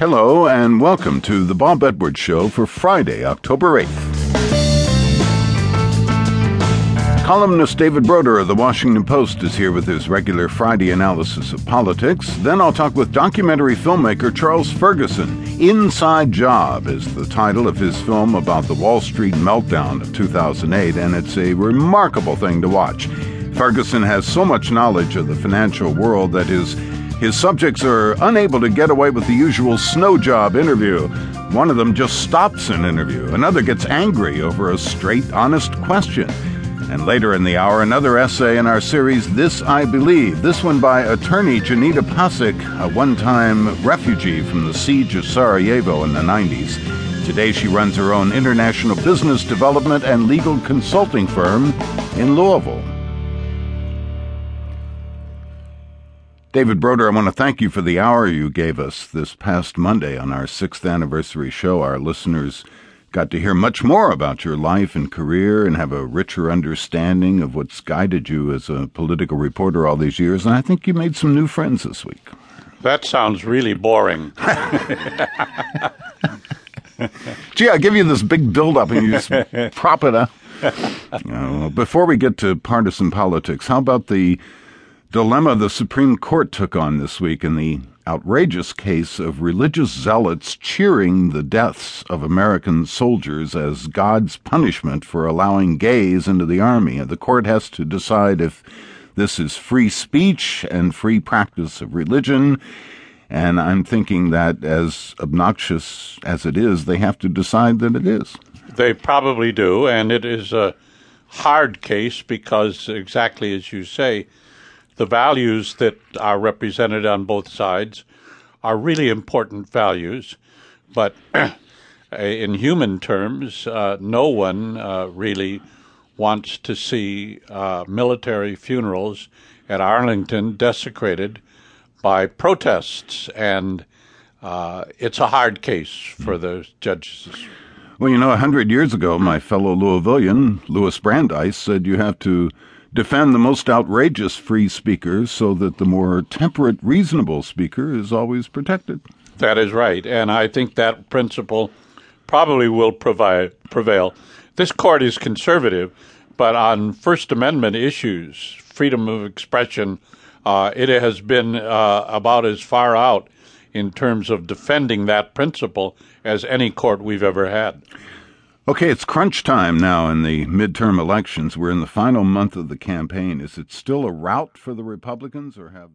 Hello, and welcome to the Bob Edwards Show for Friday, October 8th. Columnist David Broder of the Washington Post is here with his regular Friday analysis of politics. Then I'll talk with documentary filmmaker Charles Ferguson. Inside Job is the title of his film about the Wall Street meltdown of 2008, and it's a remarkable thing to watch. Ferguson has so much knowledge of the financial world that his his subjects are unable to get away with the usual snow job interview. One of them just stops an interview. Another gets angry over a straight, honest question. And later in the hour, another essay in our series, This I Believe, this one by attorney Djenita Pasic, a one time refugee from the siege of Sarajevo in the 90s. Today, she runs her own international business development and legal consulting firm in Louisville. David Broder, I want to thank you for the hour you gave us this past Monday on our sixth anniversary show. Our listeners got to hear much more about your life and career and have a richer understanding of what's guided you as a political reporter all these years. And I think you made some new friends this week. That sounds really boring. Gee, I give you this big build-up and you just prop it up. Uh, before we get to partisan politics, how about the dilemma the Supreme Court took on this week in the outrageous case of religious zealots cheering the deaths of American soldiers as God's punishment for allowing gays into the army. And the court has to decide if this is free speech and free practice of religion. And I'm thinking that as obnoxious as it is, they have to decide that it is. They probably do, and it is a hard case because, exactly as you say, the values that are represented on both sides are really important values, but in human terms, uh, no one uh, really wants to see uh, military funerals at Arlington desecrated by protests, and uh, it's a hard case for the judges. Well, you know, a hundred years ago, my fellow Louisvillian, Louis Brandeis, said you have to defend the most outrageous free speakers so that the more temperate, reasonable speaker is always protected. That is right. And I think that principle probably will provide, prevail. This court is conservative, but on First Amendment issues, freedom of expression, uh, it has been uh, about as far out in terms of defending that principle as any court we've ever had. Okay, it's crunch time now in the midterm elections. We're in the final month of the campaign. Is it still a rout for the Republicans, or have